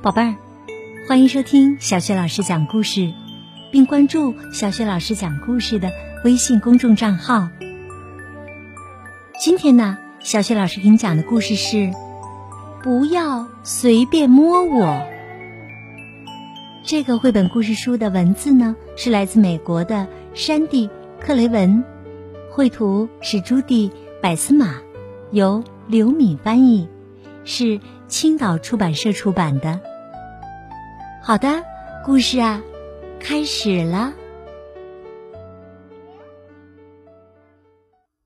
宝贝儿，欢迎收听小雪老师讲故事，并关注小雪老师讲故事的微信公众账号。今天呢，小雪老师给你讲的故事是：不要随便摸我。这个绘本故事书的文字呢，是来自美国的山地·克雷文，绘图是朱迪·百斯马，由刘敏翻译，是青岛出版社出版的。好的，故事啊，开始了。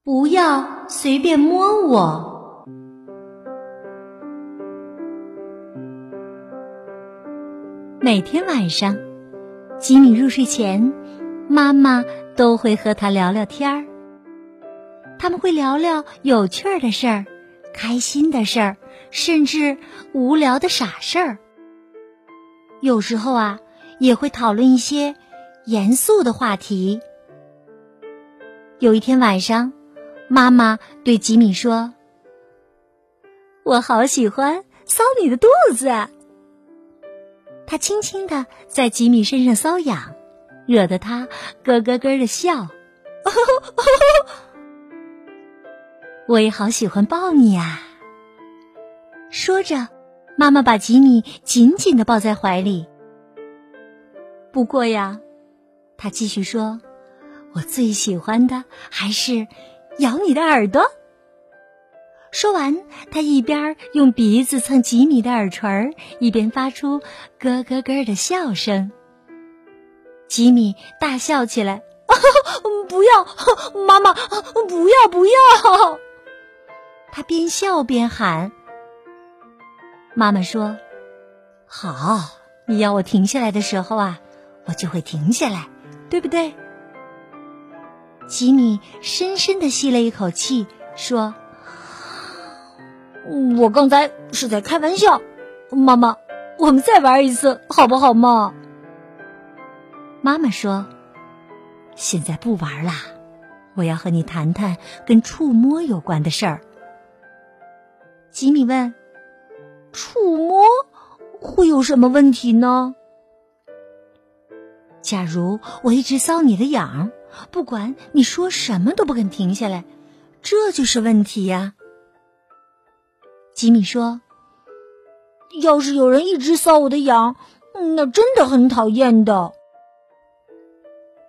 不要随便摸我。每天晚上，吉米入睡前，妈妈都会和他聊聊天儿。他们会聊聊有趣儿的事儿、开心的事儿，甚至无聊的傻事儿。有时候啊，也会讨论一些严肃的话题。有一天晚上，妈妈对吉米说：“我好喜欢搔你的肚子。”他轻轻的在吉米身上搔痒，惹得他咯咯咯的笑。我也好喜欢抱你呀。说着。妈妈把吉米紧紧的抱在怀里。不过呀，他继续说：“我最喜欢的还是咬你的耳朵。”说完，他一边用鼻子蹭吉米的耳垂，一边发出咯咯咯的笑声。吉米大笑起来：“不要，妈妈，不要，不要！”他边笑边喊。妈妈说：“好，你要我停下来的时候啊，我就会停下来，对不对？”吉米深深的吸了一口气，说：“我刚才是在开玩笑，妈妈，我们再玩一次好不好嘛？”妈妈说：“现在不玩啦，我要和你谈谈跟触摸有关的事儿。”吉米问。触摸会有什么问题呢？假如我一直搔你的痒，不管你说什么都不肯停下来，这就是问题呀。吉米说：“要是有人一直搔我的痒，那真的很讨厌的。”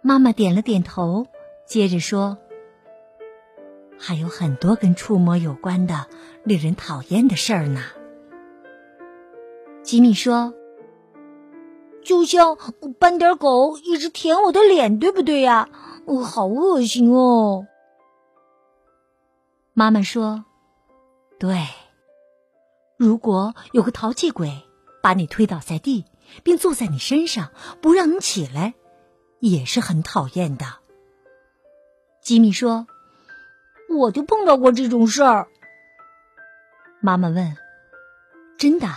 妈妈点了点头，接着说：“还有很多跟触摸有关的令人讨厌的事儿呢。”吉米说：“就像斑点狗一直舔我的脸，对不对呀？我好恶心哦。”妈妈说：“对，如果有个淘气鬼把你推倒在地，并坐在你身上不让你起来，也是很讨厌的。”吉米说：“我就碰到过这种事儿。”妈妈问：“真的？”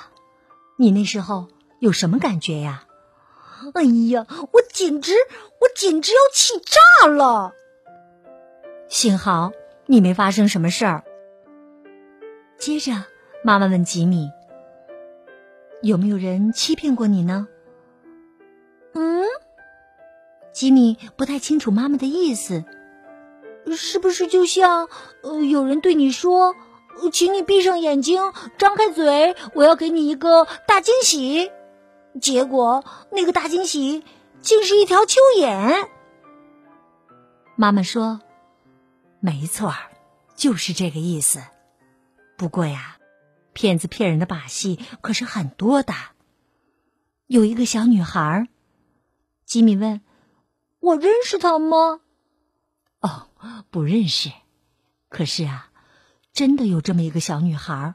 你那时候有什么感觉呀？哎呀，我简直，我简直要气炸了！幸好你没发生什么事儿。接着，妈妈问吉米：“有没有人欺骗过你呢？”嗯，吉米不太清楚妈妈的意思，是不是就像呃，有人对你说？请你闭上眼睛，张开嘴，我要给你一个大惊喜。结果那个大惊喜竟是一条蚯蚓。妈妈说：“没错就是这个意思。不过呀，骗子骗人的把戏可是很多的。有一个小女孩，吉米问：‘我认识她吗？’哦，不认识。可是啊。”真的有这么一个小女孩。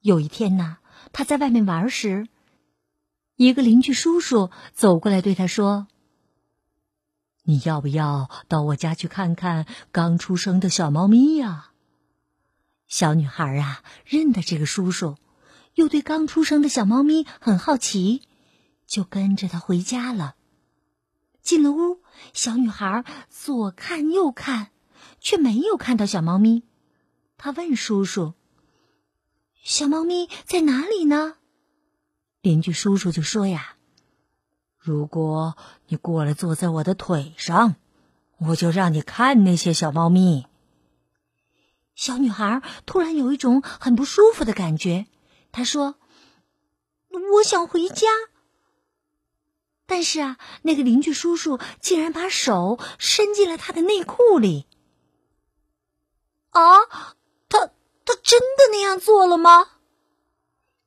有一天呢，她在外面玩时，一个邻居叔叔走过来对她说：“你要不要到我家去看看刚出生的小猫咪呀？”小女孩啊，认得这个叔叔，又对刚出生的小猫咪很好奇，就跟着他回家了。进了屋，小女孩左看右看，却没有看到小猫咪。他问叔叔：“小猫咪在哪里呢？”邻居叔叔就说呀：“如果你过来坐在我的腿上，我就让你看那些小猫咪。”小女孩突然有一种很不舒服的感觉，她说：“我想回家。”但是啊，那个邻居叔叔竟然把手伸进了她的内裤里。啊，他真的那样做了吗？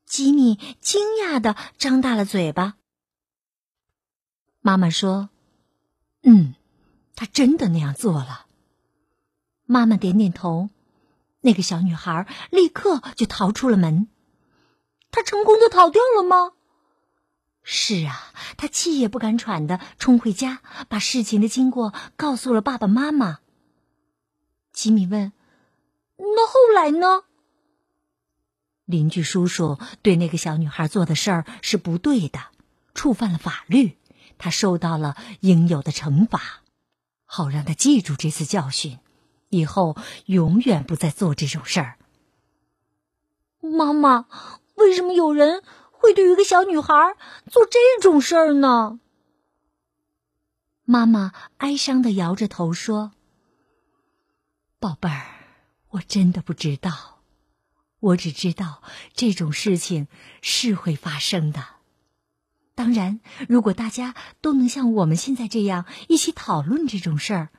吉米惊讶的张大了嘴巴。妈妈说：“嗯，他真的那样做了。”妈妈点点头。那个小女孩立刻就逃出了门。她成功的逃掉了吗？是啊，她气也不敢喘的冲回家，把事情的经过告诉了爸爸妈妈。吉米问：“那后来呢？”邻居叔叔对那个小女孩做的事儿是不对的，触犯了法律，他受到了应有的惩罚，好让他记住这次教训，以后永远不再做这种事儿。妈妈，为什么有人会对一个小女孩做这种事儿呢？妈妈哀伤的摇着头说：“宝贝儿，我真的不知道。”我只知道这种事情是会发生的。当然，如果大家都能像我们现在这样一起讨论这种事儿，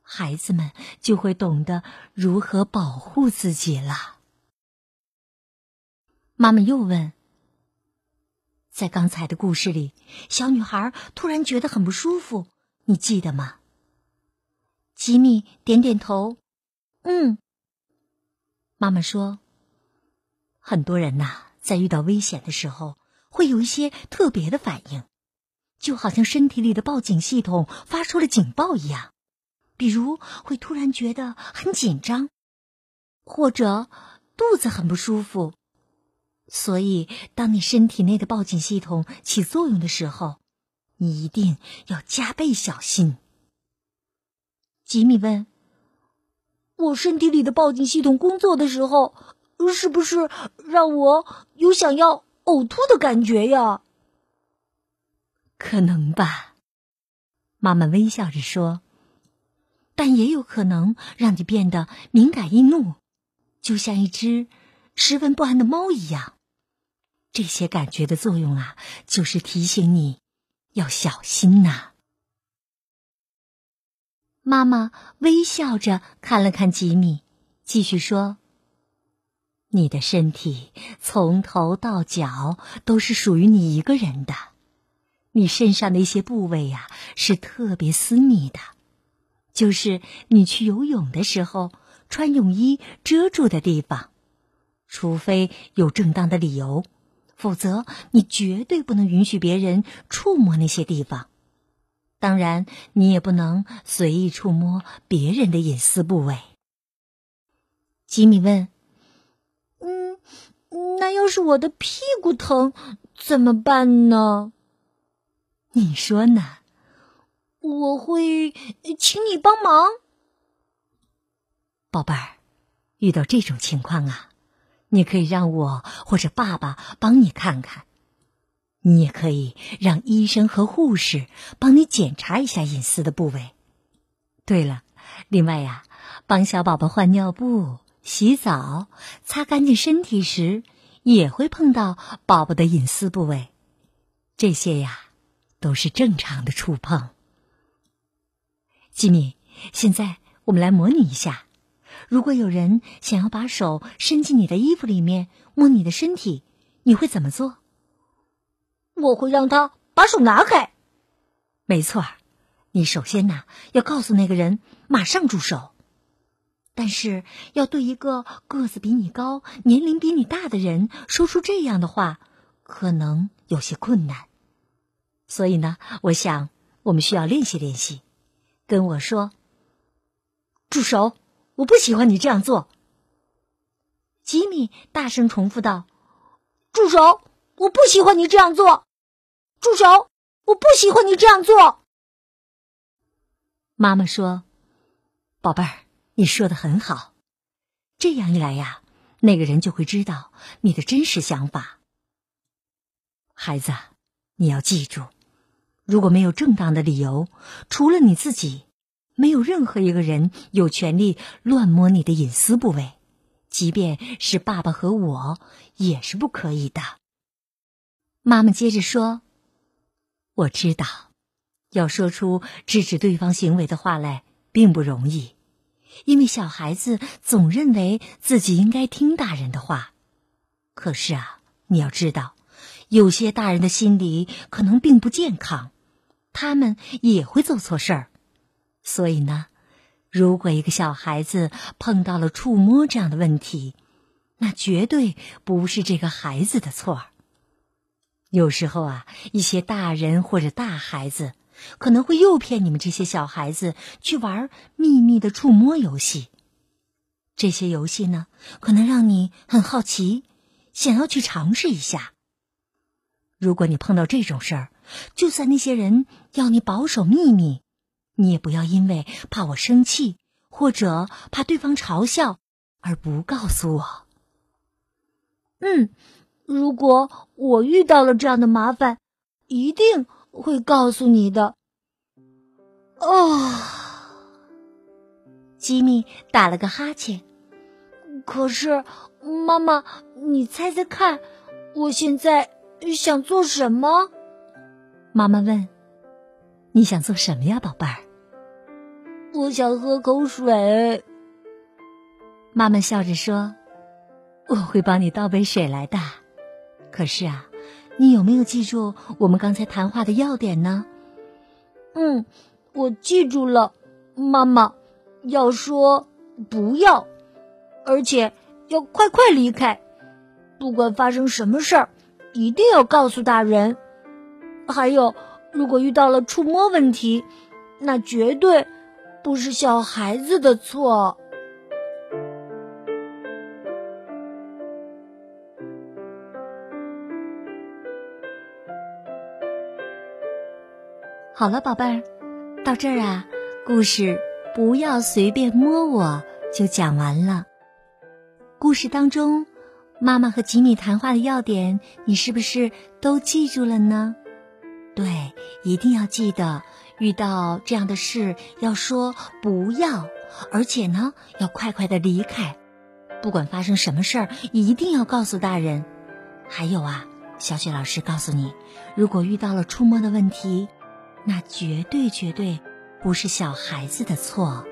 孩子们就会懂得如何保护自己了。妈妈又问：“在刚才的故事里，小女孩突然觉得很不舒服，你记得吗？”吉米点点头：“嗯。”妈妈说。很多人呐，在遇到危险的时候，会有一些特别的反应，就好像身体里的报警系统发出了警报一样。比如会突然觉得很紧张，或者肚子很不舒服。所以，当你身体内的报警系统起作用的时候，你一定要加倍小心。吉米问：“我身体里的报警系统工作的时候？”是不是让我有想要呕吐的感觉呀？可能吧，妈妈微笑着说。但也有可能让你变得敏感易怒，就像一只十分不安的猫一样。这些感觉的作用啊，就是提醒你要小心呐。妈妈微笑着看了看吉米，继续说。你的身体从头到脚都是属于你一个人的，你身上的一些部位呀是特别私密的，就是你去游泳的时候穿泳衣遮住的地方，除非有正当的理由，否则你绝对不能允许别人触摸那些地方。当然，你也不能随意触摸别人的隐私部位。吉米问。嗯那要是我的屁股疼怎么办呢？你说呢？我会请你帮忙，宝贝儿。遇到这种情况啊，你可以让我或者爸爸帮你看看。你也可以让医生和护士帮你检查一下隐私的部位。对了，另外呀，帮小宝宝换尿布、洗澡、擦干净身体时。也会碰到宝宝的隐私部位，这些呀都是正常的触碰。吉米，现在我们来模拟一下：如果有人想要把手伸进你的衣服里面摸你的身体，你会怎么做？我会让他把手拿开。没错，你首先呐要告诉那个人马上住手。但是要对一个个子比你高、年龄比你大的人说出这样的话，可能有些困难。所以呢，我想我们需要练习练习。跟我说：“住手！我不喜欢你这样做。”吉米大声重复道：“住手！我不喜欢你这样做。住手！我不喜欢你这样做。”妈妈说：“宝贝儿。”你说的很好，这样一来呀，那个人就会知道你的真实想法。孩子，你要记住，如果没有正当的理由，除了你自己，没有任何一个人有权利乱摸你的隐私部位，即便是爸爸和我，也是不可以的。妈妈接着说：“我知道，要说出制止对方行为的话来并不容易，因为小孩子总认为自己应该听大人的话。可是啊，你要知道，有些大人的心理可能并不健康，他们也会做错事儿。”所以呢，如果一个小孩子碰到了触摸这样的问题，那绝对不是这个孩子的错。有时候啊，一些大人或者大孩子可能会诱骗你们这些小孩子去玩秘密的触摸游戏。这些游戏呢，可能让你很好奇，想要去尝试一下。如果你碰到这种事儿，就算那些人要你保守秘密。你也不要因为怕我生气，或者怕对方嘲笑而不告诉我。嗯，如果我遇到了这样的麻烦，一定会告诉你的。哦，吉米打了个哈欠。可是，妈妈，你猜猜看，我现在想做什么？妈妈问。你想做什么呀，宝贝儿？我想喝口水。妈妈笑着说：“我会帮你倒杯水来的。可是啊，你有没有记住我们刚才谈话的要点呢？”“嗯，我记住了。妈妈要说不要，而且要快快离开。不管发生什么事儿，一定要告诉大人。还有。”如果遇到了触摸问题，那绝对不是小孩子的错。好了，宝贝儿，到这儿啊，故事不要随便摸我就讲完了。故事当中，妈妈和吉米谈话的要点，你是不是都记住了呢？对，一定要记得，遇到这样的事要说不要，而且呢，要快快的离开。不管发生什么事儿，一定要告诉大人。还有啊，小雪老师告诉你，如果遇到了触摸的问题，那绝对绝对不是小孩子的错。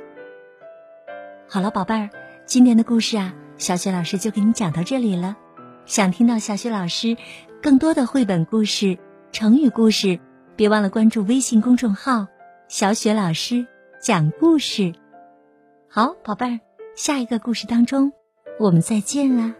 好了，宝贝儿，今天的故事啊，小雪老师就给你讲到这里了。想听到小雪老师更多的绘本故事。成语故事，别忘了关注微信公众号“小雪老师讲故事”。好，宝贝儿，下一个故事当中，我们再见啦。